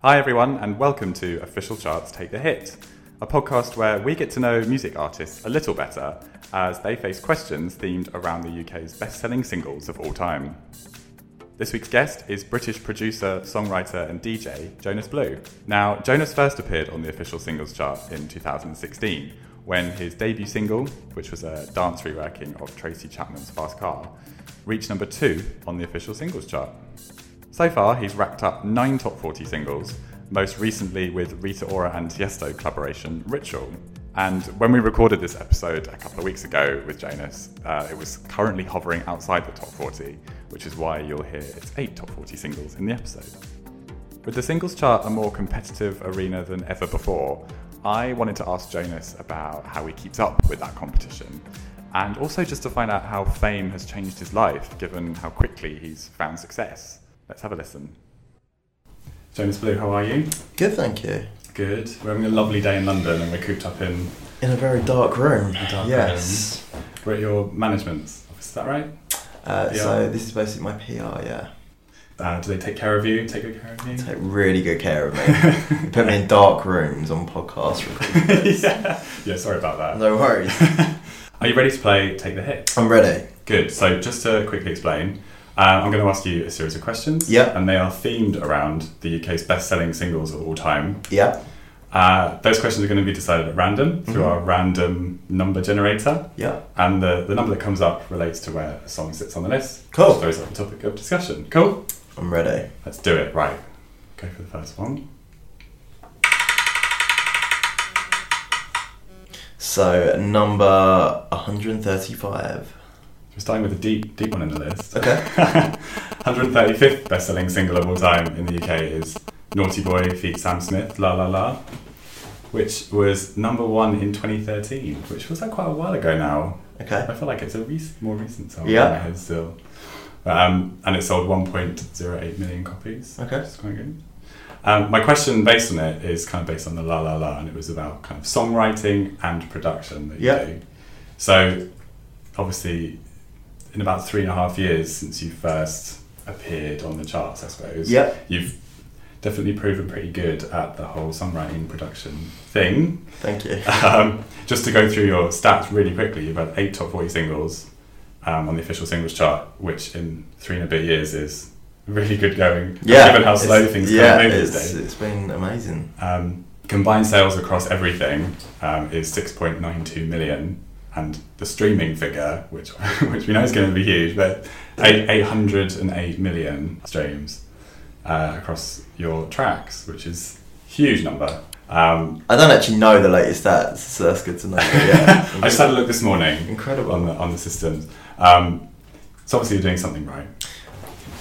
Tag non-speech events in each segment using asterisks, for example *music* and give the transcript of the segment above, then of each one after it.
Hi everyone and welcome to Official Charts Take the Hit, a podcast where we get to know music artists a little better as they face questions themed around the UK's best-selling singles of all time. This week's guest is British producer, songwriter, and DJ Jonas Blue. Now, Jonas first appeared on the official singles chart in 2016 when his debut single, which was a dance reworking of Tracy Chapman's Fast Car, reached number two on the official singles chart. So far, he's racked up nine top 40 singles, most recently with Rita Ora and Tiesto collaboration Ritual. And when we recorded this episode a couple of weeks ago with Jonas, uh, it was currently hovering outside the top 40, which is why you'll hear its eight top 40 singles in the episode. With the singles chart a more competitive arena than ever before, I wanted to ask Jonas about how he keeps up with that competition and also just to find out how fame has changed his life given how quickly he's found success. Let's have a listen. Jonas Blue, how are you? Good, thank you. Good. We're having a lovely day in London and we're cooped up in In a very dark room. dark yes. we're at your management's office, is that right? Uh, So this is basically my PR. Yeah, Uh, do they take care of you? Take good care of you? take really good care of me. They Put me in dark rooms on podcast recordings. *laughs* yeah. Yeah, sorry about that. No worries. *laughs* Are you ready to play Take the Hit? I'm ready. Good. So, just to quickly explain, uh, I'm going to ask you a series of questions. Yeah. And they are themed around the UK's best selling singles of all time. Yeah. Uh, those questions are going to be decided at random through Mhm. our random number generator. Yeah. And the, the number that comes up relates to where a song sits on the list. Cool. Just throws up the topic of discussion. Cool. I'm ready. Let's do it. Right. Go for the first one. So number 135. We're starting with a deep, deep one in the list. Okay. *laughs* 135th best-selling single of all time in the UK is "Naughty Boy" feat Sam Smith, "La La La," which was number one in 2013, which was like quite a while ago now. Okay. I feel like it's a rec- more recent song Yeah. in my head still. Um, and it sold 1.08 million copies. Okay. Is quite good. Um, my question based on it is kind of based on the La La La, and it was about kind of songwriting and production that you Yeah. do. So, obviously, in about three and a half years since you first appeared on the charts, I suppose, Yeah. you've definitely proven pretty good at the whole songwriting production thing. Thank you. *laughs* Um, just to go through your stats really quickly, you've had eight top 40 singles um, on the official singles chart, which in three and a bit years is really good going, Yeah. given how slow things yeah, kind of move it's, these days. it's been amazing. Um, combined sales across everything um, is 6.92 million, and the streaming figure, which *laughs* which we know is going to be huge, but 808 million streams uh, across your tracks, which is a huge number. Um, I don't actually know the latest stats, so that's good to know. Yeah. *laughs* I just had a look this morning Incredible. on the on the systems. Um, so obviously you're doing something right.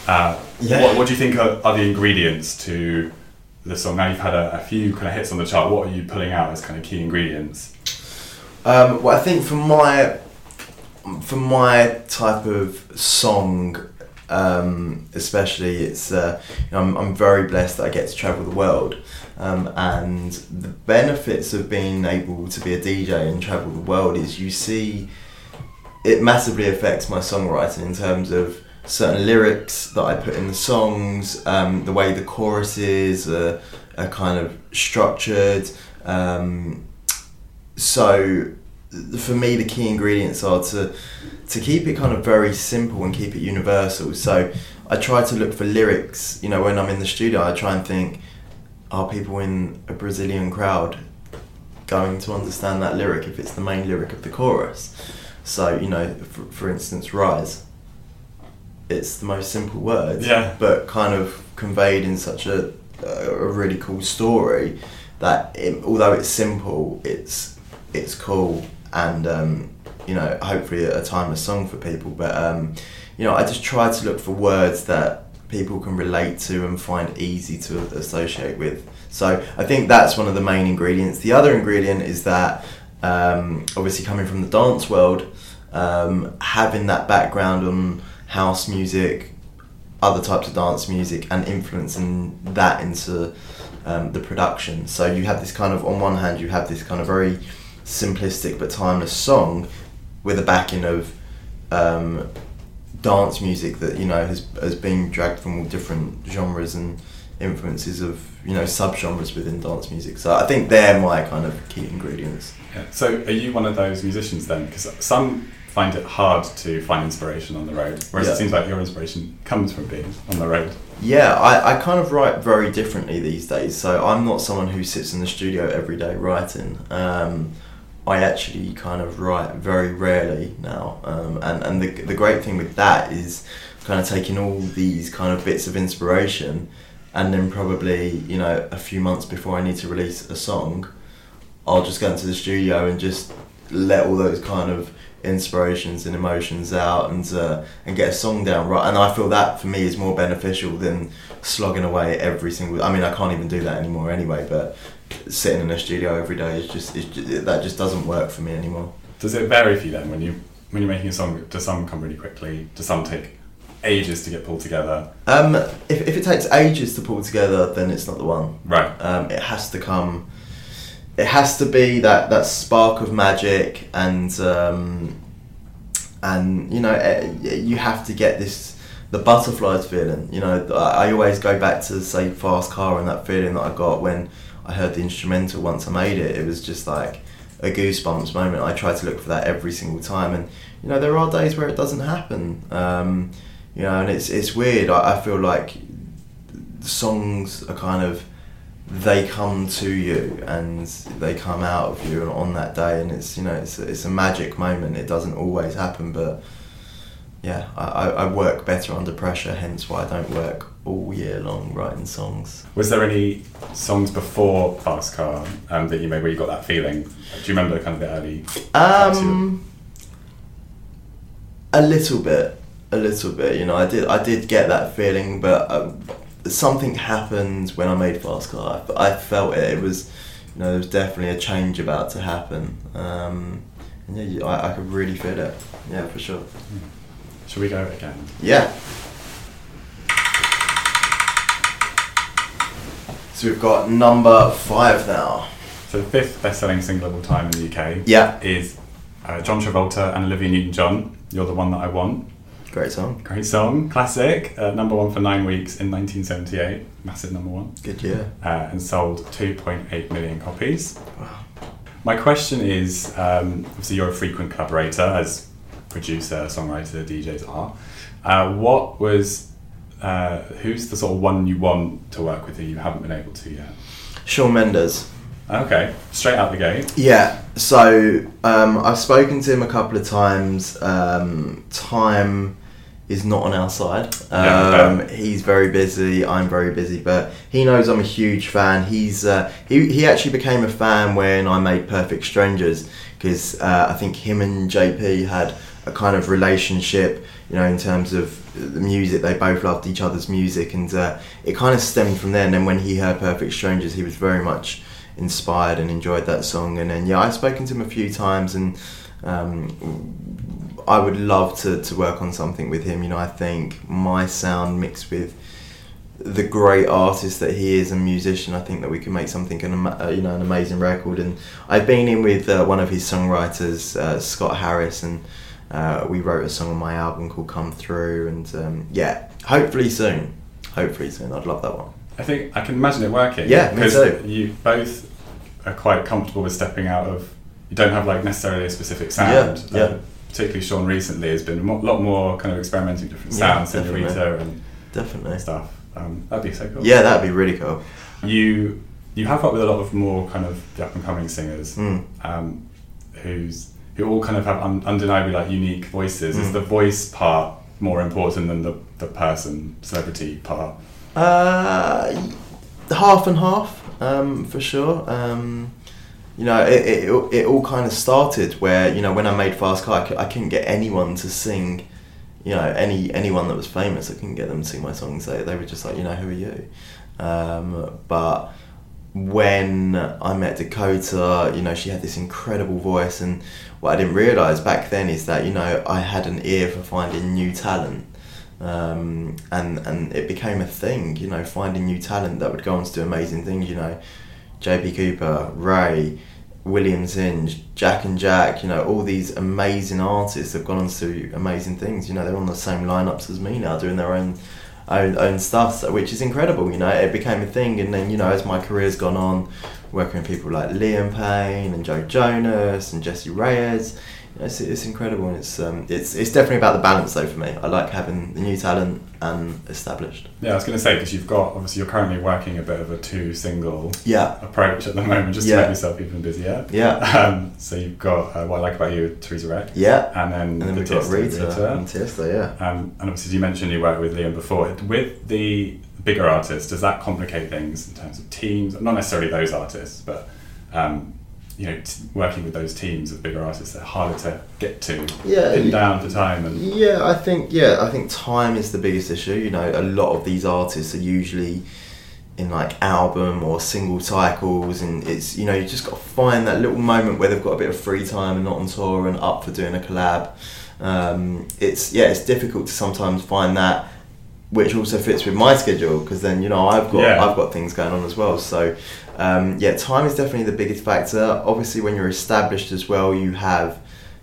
Uh, Yeah. what, what do you think are, are the ingredients to the song? Now you've had a, a few kind of hits on the chart. What are you pulling out as kind of key ingredients? Um, well, I think for my for my type of song, um, especially, it's uh, you know, I'm, I'm very blessed that I get to travel the world, um, and the benefits of being able to be a DJ and travel the world is you see it massively affects my songwriting in terms of certain lyrics that I put in the songs, um, the way the choruses are, are kind of structured. Um, so for me the key ingredients are to to keep it kind of very simple and keep it universal. So i try to look for lyrics you know when i'm in the studio i try and think are people in a brazilian crowd going to understand that lyric if it's the main lyric of the chorus? So you know for, for instance rise. It's the most simple words Yeah. but kind of conveyed in such a, a really cool story that it, although it's simple it's it's cool and um, you know, hopefully a timeless song for people. But um, you know, I just try to look for words that people can relate to and find easy to associate with. So I think that's one of the main ingredients. The other ingredient is that um, obviously coming from the dance world, um, having that background on house music, other types of dance music, and influencing that into um, the production. So you have this kind of, on one hand, you have this kind of very simplistic but timeless song with a backing of um, dance music that you know has has been dragged from all different genres and influences of you know subgenres within dance music. So I think they're my kind of key ingredients. Yeah. So are you one of those musicians then? Because some find it hard to find inspiration on the road, whereas Yeah. it seems like your inspiration comes from being on the road. Yeah, I, I kind of write very differently these days. So I'm not someone who sits in the studio every day writing. Um, I actually kind of write very rarely now. Um, and and the, the great thing with that is kind of taking all these kind of bits of inspiration and then probably, you know, a few months before I need to release a song, I'll just go into the studio and just let all those kind of inspirations and emotions out and uh, and get a song down right. And I feel that for me is more beneficial than slogging away every single. I mean, I can't even do that anymore anyway. But sitting in a studio every day is just, just that just doesn't work for me anymore. Does it vary for you then when you when you're making a song? Does some come really quickly? Does some take ages to get pulled together? Um, if if it takes ages to pull together, then it's not the one. Right. Um, it has to come. It has to be that, that spark of magic, and um, and you know eh, you have to get this the butterflies feeling. You know, I always go back to say fast car and that feeling that I got when I heard the instrumental once I made it. It was just like a goosebumps moment. I try to look for that every single time, and you know there are days where it doesn't happen. Um, you know, and it's it's weird. I, I feel like songs are kind of they come to you and they come out of you on that day and it's you know it's, it's a magic moment it doesn't always happen but yeah I, I work better under pressure hence why I don't work all year long writing songs. Was there any songs before Fast Car um, that you made where you got that feeling? Do you remember kind of the early? um a little bit a little bit you know I did I did get that feeling but um, something happened when I made Fast Car I, I felt it it was you know there was definitely a change about to happen. Um, and yeah I, I could really feel it. Yeah for sure Shall we go again? yeah so we've got number five now So the fifth best-selling single of all time in the UK yeah is uh, John Travolta and Olivia Newton-John. You're the one that I want. great song Great song, classic. Uh, number one for nine weeks in 1978, massive number one, good year uh, and sold 2.8 million copies. wow My question is, um, obviously you're a frequent collaborator, as producer, songwriter, DJs are. Uh, what was, uh, who's the sort of one you want to work with who you haven't been able to yet? Shawn Mendes Okay, straight out the gate. Yeah, so um, I've spoken to him a couple of times. Um, time is not on our side. Yeah, Um, fair. he's very busy. I'm very busy, but he knows I'm a huge fan. He's uh, he he actually became a fan when I made Perfect Strangers because uh, I think him and JP had a kind of relationship. You know, in terms of the music, they both loved each other's music, and uh, it kind of stemmed from there. And then when he heard Perfect Strangers, he was very much inspired and enjoyed that song. And then yeah, I've spoken to him a few times, and um, I would love to, to work on something with him. You know, I think my sound mixed with the great artist that he is and musician, I think that we can make something an uh, you know an amazing record. And I've been in with uh, one of his songwriters, uh, Scott Harris, and uh, we wrote a song on my album called "Come Through." And um, yeah, hopefully soon. Hopefully soon. I'd love that one. I think I can imagine it working. Yeah, me because too. you both are quite comfortable with stepping out of. You don't have like necessarily a specific sound. Yeah, yeah. Uh, particularly Shawn recently has been a lot more kind of experimenting different Yeah, sounds, Senorita definitely. and Definitely. stuff. Um, that'd be so cool. Yeah, that'd be really cool. You you have worked with a lot of more kind of the up and coming singers, Mm. um, who's who all kind of have un- undeniably like unique voices. Is Mm. the voice part more important than the the person celebrity part? Uh, half and half, um, for sure. Um, you know, it, it, it all kind of started where, you know, when I made Fast Car, I, c- I couldn't get anyone to sing, you know, any anyone that was famous, I couldn't get them to sing my songs. They, they were just like, you know, who are you? Um, but when I met Dakota, you know, she had this incredible voice, and what I didn't realise back then is that, you know, I had an ear for finding new talent. Um, and and it became a thing, you know, finding new talent that would go on to do amazing things, you know. JP Cooper, RAYE, William Singe, Jack and Jack, you know, all these amazing artists have gone on to amazing things. You know, they're on the same lineups as me now, doing their own own, own stuff, so, which is incredible. You know, it became a thing, and then you know, as my career's gone on, working with people like Liam Payne and Joe Jonas and Jessie Reyez. You know, it's, it's incredible, and it's um, it's it's definitely about the balance though for me. I like having the new talent and established. Yeah, I was going to say because you've got obviously you're currently working a bit of a two single Yeah, approach at the moment, just to Yeah. make yourself even busier. yeah, Um, so you've got uh, what I like about you, Theresa Rex, yeah. and then And then the we've got Tiesto Rita, and yeah. Um, and obviously, you mentioned you worked with Liam before. With the bigger artists, does that complicate things in terms of teams? Not necessarily those artists, but um, you know, t- working with those teams of bigger artists, they're harder to get to, Yeah, pin down for time, and Yeah, I think yeah, I think time is the biggest issue. You know, a lot of these artists are usually in like album or single cycles, and it's you know you just got to find that little moment where they've got a bit of free time and not on tour and up for doing a collab. Um, it's yeah, it's difficult to sometimes find that, which also fits with my schedule because then you know I've got Yeah. I've got things going on as well. So um, yeah, time is definitely the biggest factor. Obviously, when you're established as well, you have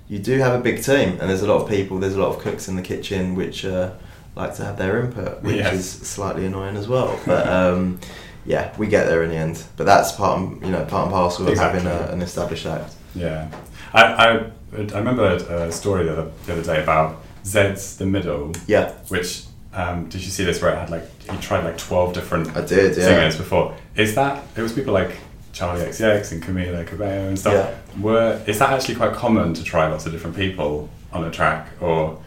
you do have a big team, and there's a lot of people. There's a lot of cooks in the kitchen which uh, like to have their input, which Yes. is slightly annoying as well. But um, yeah, we get there in the end. But that's part and, you know part and parcel of having a, an established act. yeah. I, I, I remember a story the other, the other day about Zedd's The Middle, Yeah, which um, did you see this where it had like he tried like twelve different I did. Yeah. singers before. Is that it was people like Charli XCX and Camila Cabello and stuff. Yeah. Were is that actually quite common to try lots of different people on a track or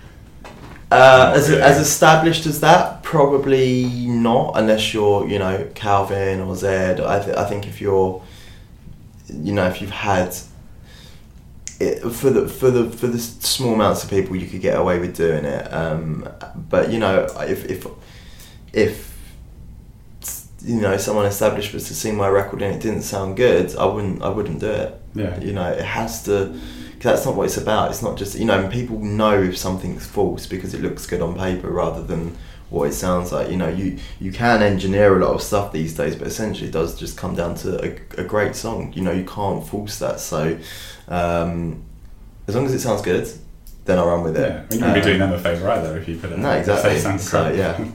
Uh, as, Okay. as established as that, probably not, unless you're, you know, Calvin or Zedd. I, th- I think if you're, you know, if you've had it, for the for the for the small amounts of people, you could get away with doing it. Um, but you know, if if if you know someone established was to see my record and it didn't sound good, I wouldn't I wouldn't do it. Yeah. You know, it has to. Cause that's not what it's about. It's not just you know. People know if something's false because it looks good on paper rather than what it sounds like. You know, you you can engineer a lot of stuff these days, but essentially it does just come down to a, a great song. You know, you can't force that. So, um, as long as it sounds good, then I'll run with it. yeah, I mean, you wouldn't be doing Um, them a favour either if you put it. No, exactly. They sound So, yeah.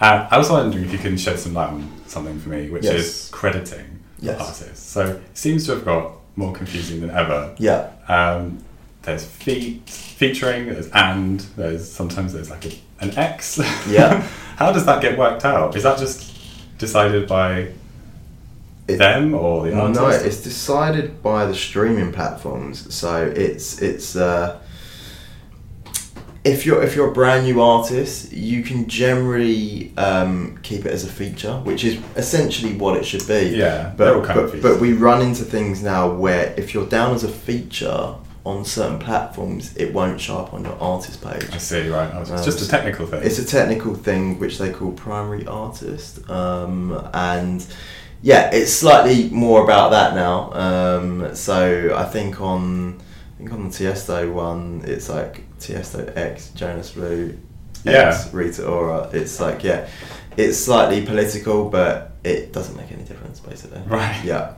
Uh, *laughs* I was wondering if you can shed some light on something for me, which Yes. is crediting Yes. artists. So it seems to have got more confusing than ever. Yeah. Um, there's feat, featuring, there's and, there's sometimes there's like a, an X. *laughs* Yeah. How does that get worked out? Is that just decided by It- them or the artist? No, it's decided by the streaming platforms. So it's it's uh, if you're if you're a brand new artist, you can generally um, keep it as a feature, which is essentially what it should be. Yeah, but but, but we run into things now where if you're down as a feature on certain platforms, it won't show up on your artist page. I see, right. I It's Um, just a technical thing. It's a technical thing which they call primary artist, um, and yeah, it's slightly more about that now. Um, so I think on I think on the Tiesto one, it's like Tiesto X Jonas Blue X Yeah. Rita Ora. It's like yeah, it's slightly political, but it doesn't make any difference basically. Right. Yeah.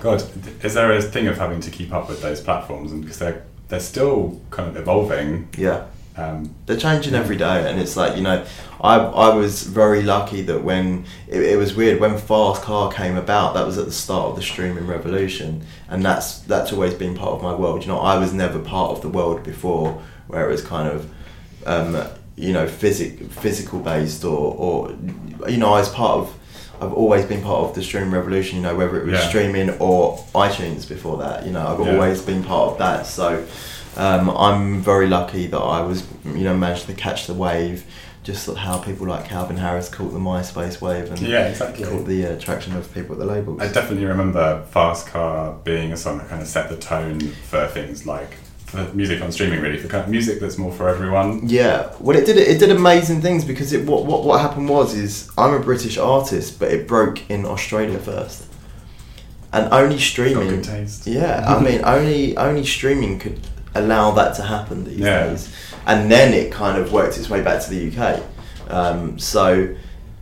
God, is there a thing of having to keep up with those platforms? And because they're, they're still kind of evolving. Yeah. Um, They're changing every day, and it's like you know, I I was very lucky that when it, it was weird when Fast Car came about, that was at the start of the streaming revolution, and that's that's always been part of my world. You know, I was never part of the world before where it was kind of, um, you know, physic physical based or or you know, I was part of. I've always been part of the streaming revolution. You know, whether it was Yeah. streaming or iTunes before that. You know, I've Yeah. always been part of that. So. Um, I'm very lucky that I was, you know, managed to catch the wave. Just how people like Calvin Harris caught the MySpace wave and Yeah, exactly. caught the uh, attraction of people at the labels. I definitely remember Fast Car being a song that kind of set the tone for things like music on streaming, really, for kind of music that's more for everyone. Yeah, well, it did it did amazing things because it what what what happened was is I'm a British artist, but it broke in Australia first, and only streaming. good taste. Yeah, I *laughs* mean, only only streaming could allow that to happen these Yeah. days, and then it kind of worked its way back to the UK. Um, so,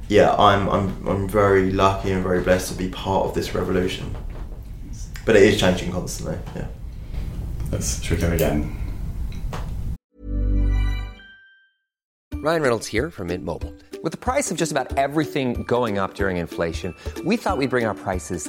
yeah, I'm I'm I'm very lucky and very blessed to be part of this revolution. But it is changing constantly. Yeah. Let's we go again? Ryan Reynolds here from Mint Mobile. With the price of just about everything going up during inflation, we thought we'd bring our prices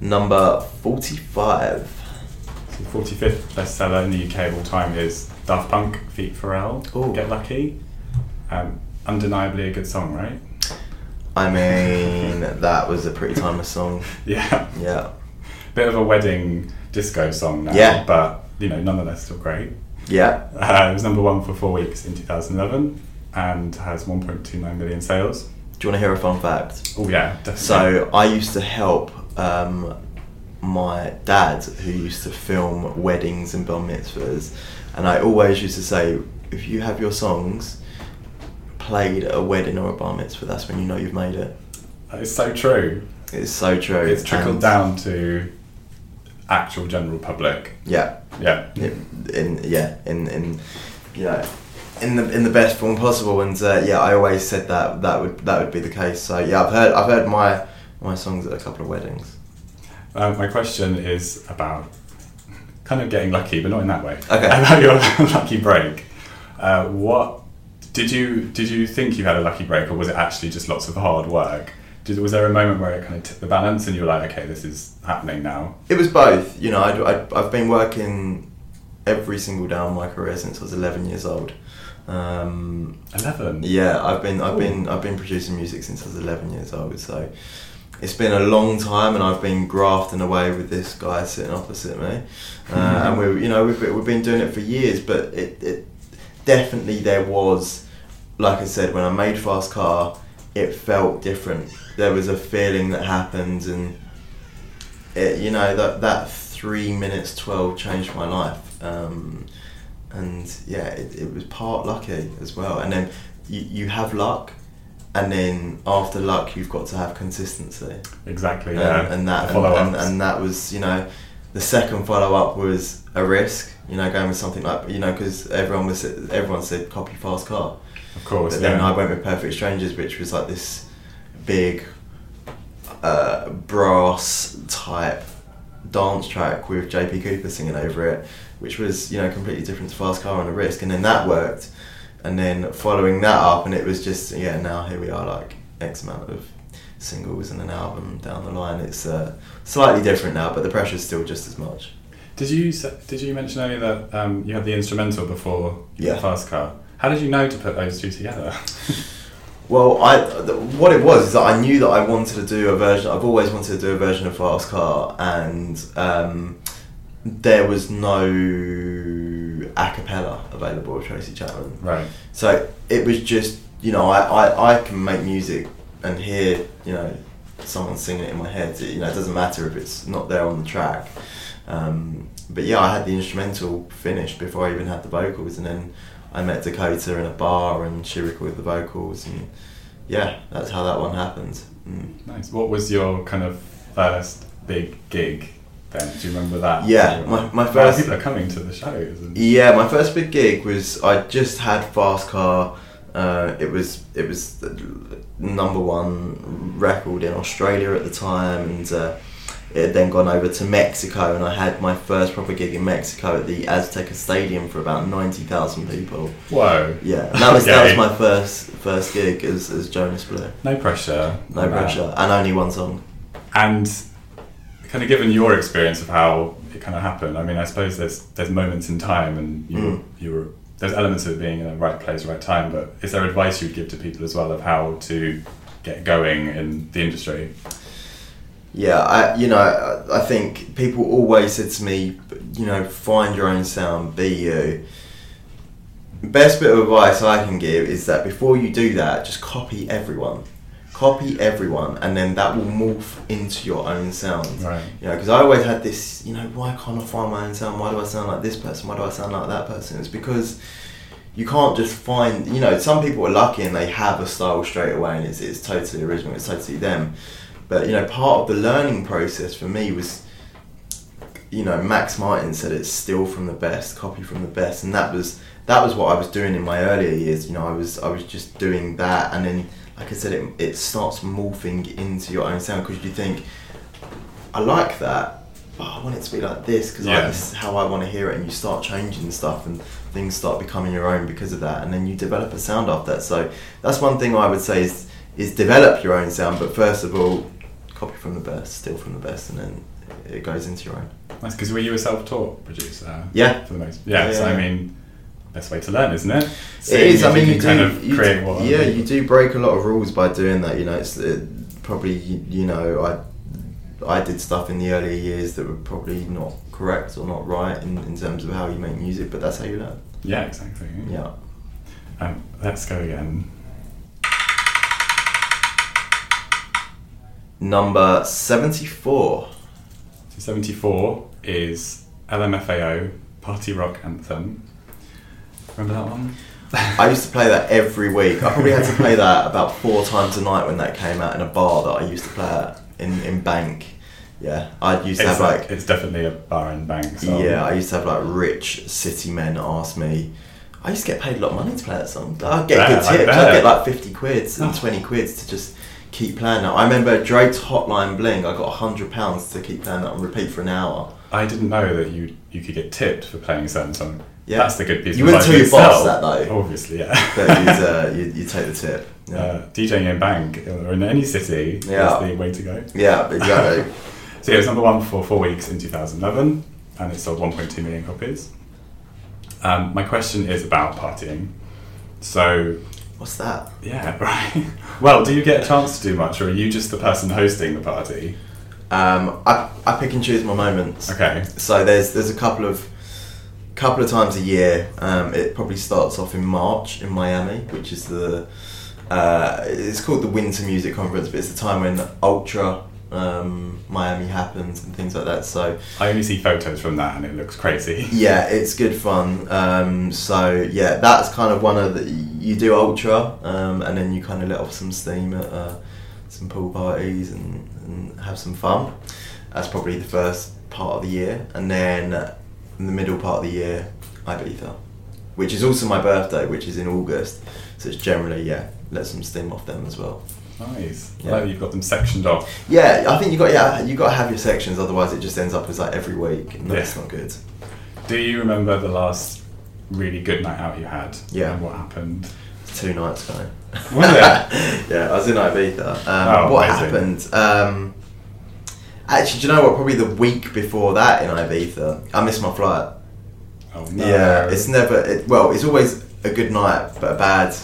Number forty-five. The 45th bestseller in the UK of all time is Daft Punk feat Pharrell. Ooh. Get Lucky. Um, undeniably a good song, right? I mean, *laughs* that was a pretty timeless song. *laughs* Yeah. Yeah. Bit of a wedding disco song now, Yeah. but you know, nonetheless still great. Yeah. Uh, it was number one for four weeks in 2011 and has 1.29 million sales. Do you want to hear a fun fact? Oh yeah, definitely. So I used to help um, my dad, who used to film weddings and bar mitzvahs, and I always used to say, if you have your songs played at a wedding or a bar mitzvah, that's when you know you've made it. it's so true. It's so true. It's trickled And- down to actual general public. Yeah. Yeah. in, in yeah in in you know in the in the best form possible and uh, yeah I always said that that would that would be the case so yeah I've heard I've heard my my songs at a couple of weddings Uh, my question is about kind of getting lucky, but not in that way. Okay. *laughs* About your *laughs* lucky break. Uh, what did you did you think you had a lucky break, or was it actually just lots of hard work? Did, was there a moment where it kind of tipped the balance, and you were like, okay, this is happening now? it was both you know I'd, I'd, I've been working every single day of my career since I was 11 years old um, Eleven. Yeah, I've been I've been I've been producing music since I was 11 years old. So it's been a long time, and I've been grafting away with this guy sitting opposite me, uh, and we you know we've been- we've been doing it for years. But it, it definitely there was, like I said, when I made Fast Car, it felt different. There was a feeling that happened, and it, you know that that three minutes twelve changed my life. Um, and yeah, it, it was part lucky as well. And then you, you have luck, and then after luck, you've got to have consistency. Exactly. And, Yeah. and that and, and, and that was you know the second follow up was a risk. You know, going with something like you know because everyone was everyone said copy fast car. of course. But then yeah. I went with Perfect Strangers, which was like this big uh, brass type dance track with JP Cooper singing over it, which was you know completely different to Fast Car and a Risk, and then that worked, and then following that up, and it was just yeah now here we are like X amount of singles and an album down the line. It's uh, slightly different now, but the pressure's still just as much. Did you did you mention earlier that um, you had the instrumental before Yeah. the fast car? How did you know to put those two together? *laughs* Well, I what it was is that I knew that I wanted to do a version. I've always wanted to do a version of Fast Car, and um, there was no a cappella available with Tracy Chapman. right. So it was just you know I, I, I can make music and hear you know someone singing it in my head. It, you know it doesn't matter if it's not there on the track. Um, but yeah, I had the instrumental finished before I even had the vocals, and then I met Dakota in a bar, and she recorded the vocals, and yeah, that's how that one happened. Mm. Nice. What was your kind of first big gig then? Do you remember that? Yeah, my- my first- people are coming to the shows. And, Yeah, my first big gig was I just had Fast Car. Uh, it was it was the number one record in Australia at the time, and uh, it had then gone over to Mexico, and I had my first proper gig in Mexico at the Azteca Stadium for about ninety thousand people. Whoa. Yeah, and that was that was my first first gig as, as Jonas Blue. No pressure. No that. pressure, and only one song. And kind of given your experience of how it kind of happened, I mean, I suppose there's there's moments in time, and you Mm. you were there's elements of it being in the right place, right time. But is there advice you'd give to people as well of how to get going in the industry? Yeah, I you know I, I think people always said to me, you know, find your own sound, be you. Best bit of advice I can give is that before you do that, just copy everyone, copy everyone, and then that will morph into your own sound. Right. You know, because I always had this, you know, why can't I find my own sound? Why do I sound like this person? Why do I sound like that person? It's because you can't just find, you know, some people are lucky and they have a style straight away and it's, it's totally original, it's totally them. But, you know, part of the learning process for me was, you know, Max Martin said it's steal from the best, copy from the best. And that was, that was what I was doing in my earlier years. You know, I was, I was just doing that. And then, like I said, it, it starts morphing into your own sound because you think, I like that, but I want it to be like this because Yeah. this is how I want to hear it. And you start changing stuff, and things start becoming your own because of that. And then you develop a sound after that. So that's one thing I would say is is develop your own sound. But first of all, copy from the best, steal from the best, and then it goes into your own. Nice, because were you a self-taught producer? Yeah. For the most. Yeah. Yeah, so I mean, best way to learn, isn't it? it Seeing is. if I mean, you you, do. kind of you create do- what. yeah, you do break a lot of rules by doing that. You know, it's uh, probably you, you know I I did stuff in the earlier years that were probably not correct or not right in, in terms of how you make music, but that's how you learn. Yeah, exactly. Yeah. Um, let's go again. Number seventy-four. So 74 is LMFAO Party Rock Anthem. Remember that one? I used to play that every week. I probably had to play that about four times a night when that came out in a bar that I used to play at in, in Bank. Yeah, I used to It's have like, like, it's definitely a bar and bank song. yeah, I used to have like rich city men ask me. I used to get paid a lot of money to play that song. I'd get Yeah, good tips. I'd get like fifty quid *sighs* and Oh. twenty quids to just keep playing that. I remember Drake's Hotline Bling. I got hundred pounds to keep playing that on repeat for an hour. I didn't know that you you could get tipped for playing a certain song. Yeah. That's the good piece You of wouldn't tell your boss that, though. Obviously, yeah. *laughs* But uh, you you take the tip. Yeah. *laughs* Uh, DJing in bank or in any city Yeah. is the way to go. yeah, exactly. *laughs* So yeah, it was number one for four weeks in 2011, and it sold 1.2 million copies. Um, my question is about partying. So What's that? yeah, right. well, do you get a chance to do much, or are you just the person hosting the party? Um, I, I pick and choose my moments. Okay. So there's there's a couple of couple of times a year. Um, it probably starts off in March in Miami, which is the uh, it's called the Winter Music Conference, but it's the time when Ultra um, Miami happens and things like that. So I only see photos from that, and it looks crazy. *laughs* yeah, it's good fun. Um, so yeah, that's kind of one of the you do Ultra, um, and then you kind of let off some steam at uh, some pool parties and, and have some fun. That's probably the first part of the year, and then in the middle part of the year, Ibiza, which is also my birthday, which is in August. So it's generally yeah, let some steam off them as well. Nice. Yeah. Like you've got them sectioned off. Yeah, I think you got yeah you got to have your sections, otherwise it just ends up as like every week, and that's Yeah. not good. Do you remember the last really good night out you had? Yeah. And what happened? Two nights ago. Was *laughs* it? yeah, I was in Ibiza. Um, Oh, what amazing. happened? Um, actually, do you know what? Probably the week before that in Ibiza, I missed my flight. Oh no. Yeah, it's never. It, well, it's always a good night, but a bad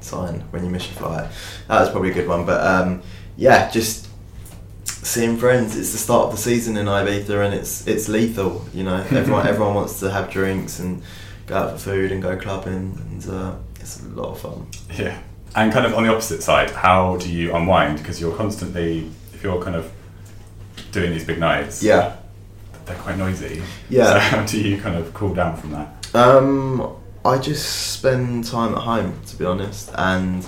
sign when you miss your flight. That was probably a good one, but um, yeah, just seeing friends. It's the start of the season in Ibiza, and it's it's lethal. You know, everyone *laughs* everyone wants to have drinks and go out for food and go clubbing, and uh, it's a lot of fun. Yeah. And kind of on the opposite side, how do you unwind? Because you're constantly, if you're kind of doing these big nights, Yeah. they're quite noisy. Yeah. So *laughs* how do you kind of cool down from that? Um, I just spend time at home, to be honest, and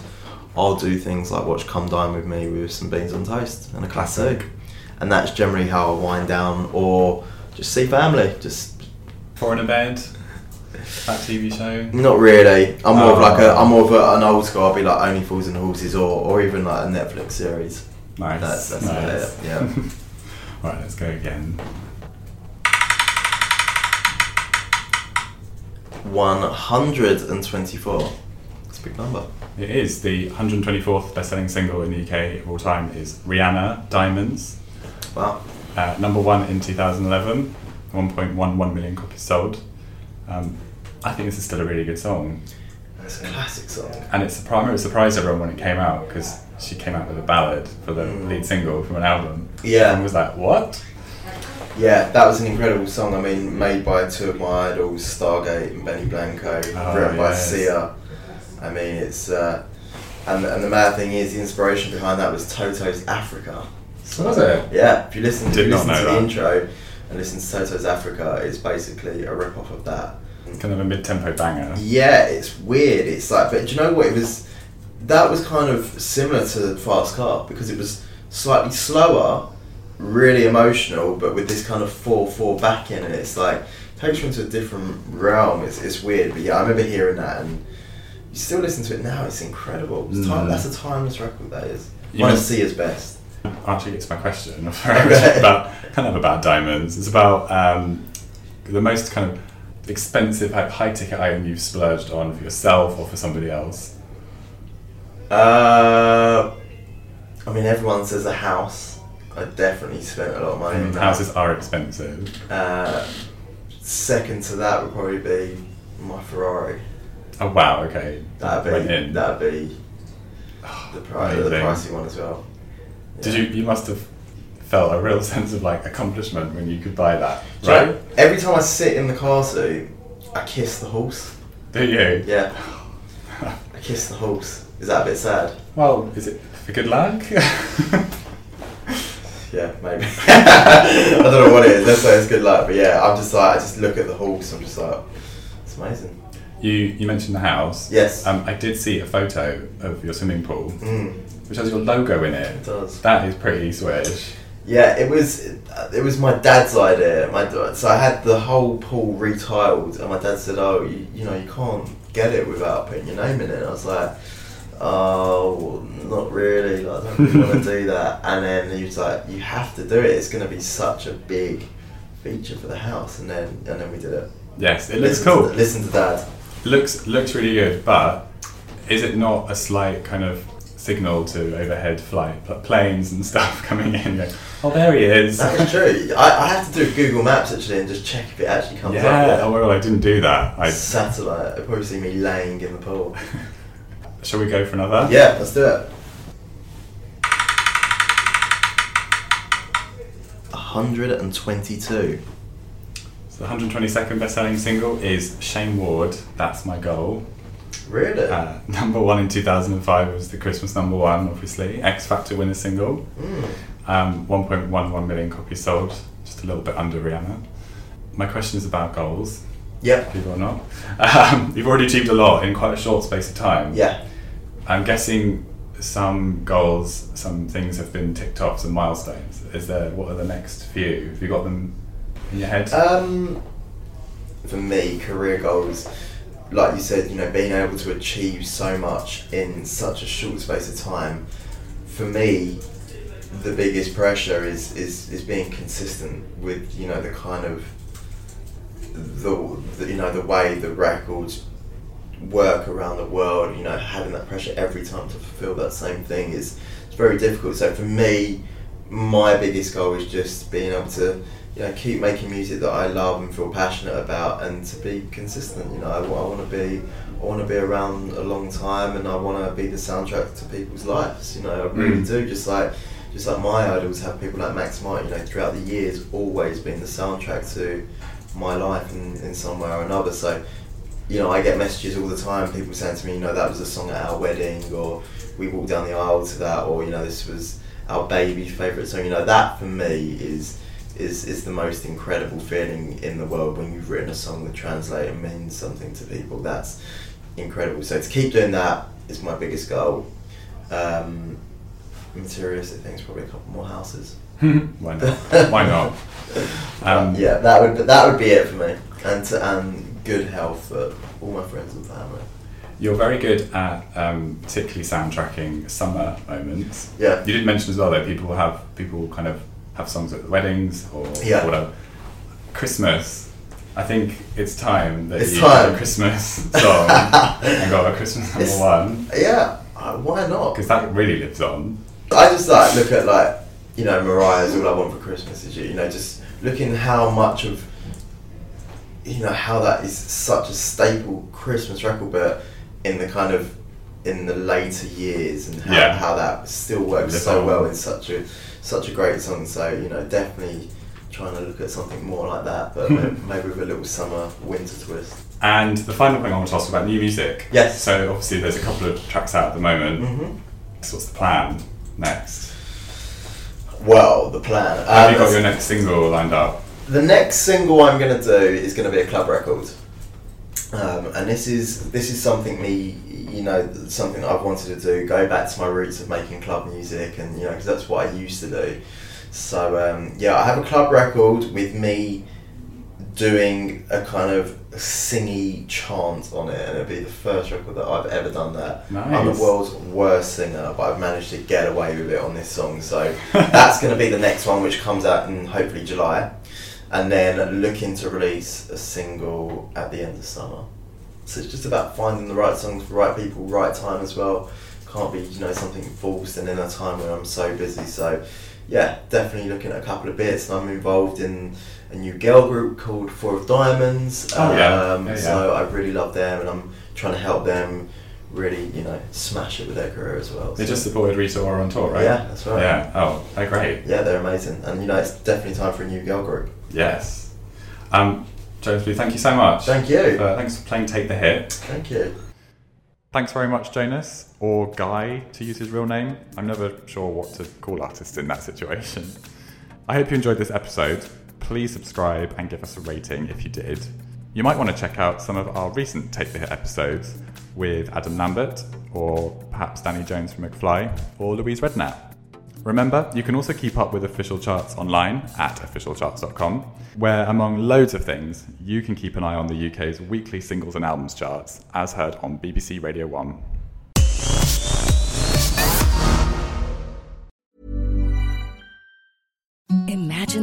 I'll do things like watch Come Dine with Me with some beans on toast and a classic, and that's generally how I wind down, or just see family. Just Four in a bed. That TV show. not really. I'm more of like a Oh. I'm more of a, an old school. I'll be like Only Fools and Horses, or or even like a Netflix series. Nice. That's that's nice. it. Yeah. *laughs* *laughs* Right, let's go again. 124. That's a big number. It is the 124th best-selling single in the UK of all time. Is Rihanna Diamonds. Wow. Uh, number one in 2011, 1.11 million copies sold. Um, I think this is still a really good song, It's a classic song. and it's a primary surprised everyone when it came out because she came out with a ballad for the Mm. lead single from an album. Yeah. Everyone was like, "What?" Yeah, that was an incredible song. I mean, made by two of my idols, Stargate and Benny Blanco, Oh, written by yes. Sia. I mean, it's uh, and and the mad thing is, the inspiration behind that was Toto's Africa. Was it? Yeah, if you listen, if you listen to the intro and listen to Toto's Africa, it's basically a rip off of that. Kind of a mid-tempo banger. Yeah, it's weird. It's like, but do you know what? It was that was kind of similar to Fast Car because it was slightly slower, really emotional, but with this kind of four four backing, and it's like takes you into a different realm. It's it's weird, but yeah, I remember hearing that, and you still listen to it now. It's incredible. It's time, Mm. that's a timeless record. That is. You One of must- Sia's best. Actually, it's my question. *laughs* Okay. about kind of about diamonds. It's about um, the most kind of expensive, like, high-ticket item you've splurged on for yourself or for somebody else. Uh, I mean, everyone says a house. I definitely spent a lot of money on that. Houses are expensive. Uh, second to that would probably be my Ferrari. Oh wow, okay. That'd be in. that'd be the, pri- the pricey one as well. Did you? You must have felt a real *laughs* sense of like accomplishment when you could buy that, Do you know, right? every time I sit in the car seat, I kiss the horse. Do you? Yeah, I kiss the horse. Is that a bit sad? Well, is it for good luck? *laughs* Yeah, maybe. *laughs* I don't know what it is. Let's say it's good luck, but yeah, I'm just like I just look at the horse. I'm just like, it's amazing. you you mentioned the house. Yes. Um, I did see a photo of your swimming pool, Mm, which has your logo in it. it does. That is pretty swish. Yeah, it was it was my dad's idea. My da- so I had the whole pool retiled, and my dad said, "Oh, you, you know, you can't get it without putting your name in it." I was like, "Oh, not really. Like, I don't really want to do that." *laughs* And then he was like, "You have to do it. It's going to be such a big feature for the house." And then and then we did it. Yes, it looks listen cool. To, listen to dad. looks looks really good, but is it not a slight kind of signal to overhead flight pl- planes and stuff *laughs* coming in? Oh, there he is. That is true. I, I have to do Google Maps actually and just check if it actually comes yeah. up. Oh my god, I didn't do that. I, Satellite. They'll probably see me laying in the pool. *laughs* shall we go for another? Yeah, let's do it. 122. So the 122nd best-selling single is Shane Ward. That's my goal. Really? Uh, *laughs* number one in 2005 was the Christmas number one, obviously. X Factor winner single. Mm. Um, 1.11 million copies sold, just a little bit under Rihanna. My question is about goals, Yep. believe it or not. Um, you've already achieved a lot in quite a short space of time. Yeah. I'm guessing some goals, some things have been ticked off, some milestones. Is there? What are the next few? Have you got them in your head? Um, for me, career goals, like you said, you know, being able to achieve so much in such a short space of time, for me, the biggest pressure is, is, is being consistent with, you know, the kind of, the, the you know, the way the records work around the world, you know, having that pressure every time to fulfill that same thing is it's very difficult. So for me, my biggest goal is just being able to, you know, keep making music that I love and feel passionate about, and to be consistent. You know, I, want to be, I want to be around a long time, and I want to be the soundtrack to people's lives. You know, I really Mm. do. Just like, just like my idols have people like Max Martin. You know, throughout the years, always been the soundtrack to my life in, in some way or another. So you know, I get messages all the time, people saying to me, you know, that was a song at our wedding, or we walked down the aisle to that, or, you know, this was our baby's favourite song. You know, that for me is is is the most incredible feeling in the world when you've written a song that translates and means something to people. That's incredible. So to keep doing that is my biggest goal. Um, materialistic things, probably a couple more houses. *laughs* Why not? Why not? *laughs* Um, yeah, that would that would be it for me, and to, and good health for all my friends and family. You're very good at um, particularly soundtracking summer moments. Yeah. You did mention as well that people have people kind of have songs at weddings or Yeah. whatever. Christmas. I think it's time that It's you time. a Christmas *laughs* song and got a Christmas number It's- one Yeah, uh, why not? because that really lives on. I just like look at like you know Mariah's "All I Want for Christmas Is You." You know, just looking how much of you know how that is such a staple Christmas record, but in the kind of in the later years and how, Yeah. how that still works Live so on. well in such a such a great song. So you know, definitely trying to look at something more like that, but *laughs* maybe with a little summer winter twist. And the final thing I want to ask about new music. Yes. So obviously there's a couple of tracks out at the moment. Mhm. So what's the plan next? Well, the plan. Have um, you got your next single lined up? The next single I'm gonna do is gonna be a club record, um, and this is this is something me, you know, something I've wanted to do. Go back to my roots of making club music, and you know, because that's what I used to do. So um, yeah, I have a club record with me doing a kind of singy chant on it, and it'll be the first record that I've ever done that. I'm the world's worst singer, but I've managed to get away with it on this song. So *laughs* that's going to be the next one, which comes out in hopefully July, and then looking to release a single at the end of summer. So it's just about finding the right songs for the right people, right time as well. Can't be you know something forced and in a time when I'm so busy. So yeah, definitely looking at a couple of bits. And I'm involved in a new girl group called Four of Diamonds. Oh, yeah. Um, Yeah, yeah. So I really love them, and I'm trying to help them really, you know, smash it with their career as well. They So- just supported Rita Ora on tour, right? Yeah, that's right. Yeah. Oh, they're great. yeah, they're amazing, and you know, it's definitely time for a new girl group. Yes. Um, Jonas Blue, thank you so much. Thank you. Uh, thanks for playing Take the Hit. Thank you. Thanks very much, Jonas, or Guy, to use his real name. I'm never sure what to call artists in that situation. I hope you enjoyed this episode. Please subscribe and give us a rating if you did. You might want to check out some of our recent Take the Hit episodes with Adam Lambert, or perhaps Danny Jones from McFly, or Louise Redknapp. Remember, you can also keep up with official charts online at officialcharts.com, where, among loads of things, you can keep an eye on the UK's weekly singles and albums charts, as heard on BBC Radio 1.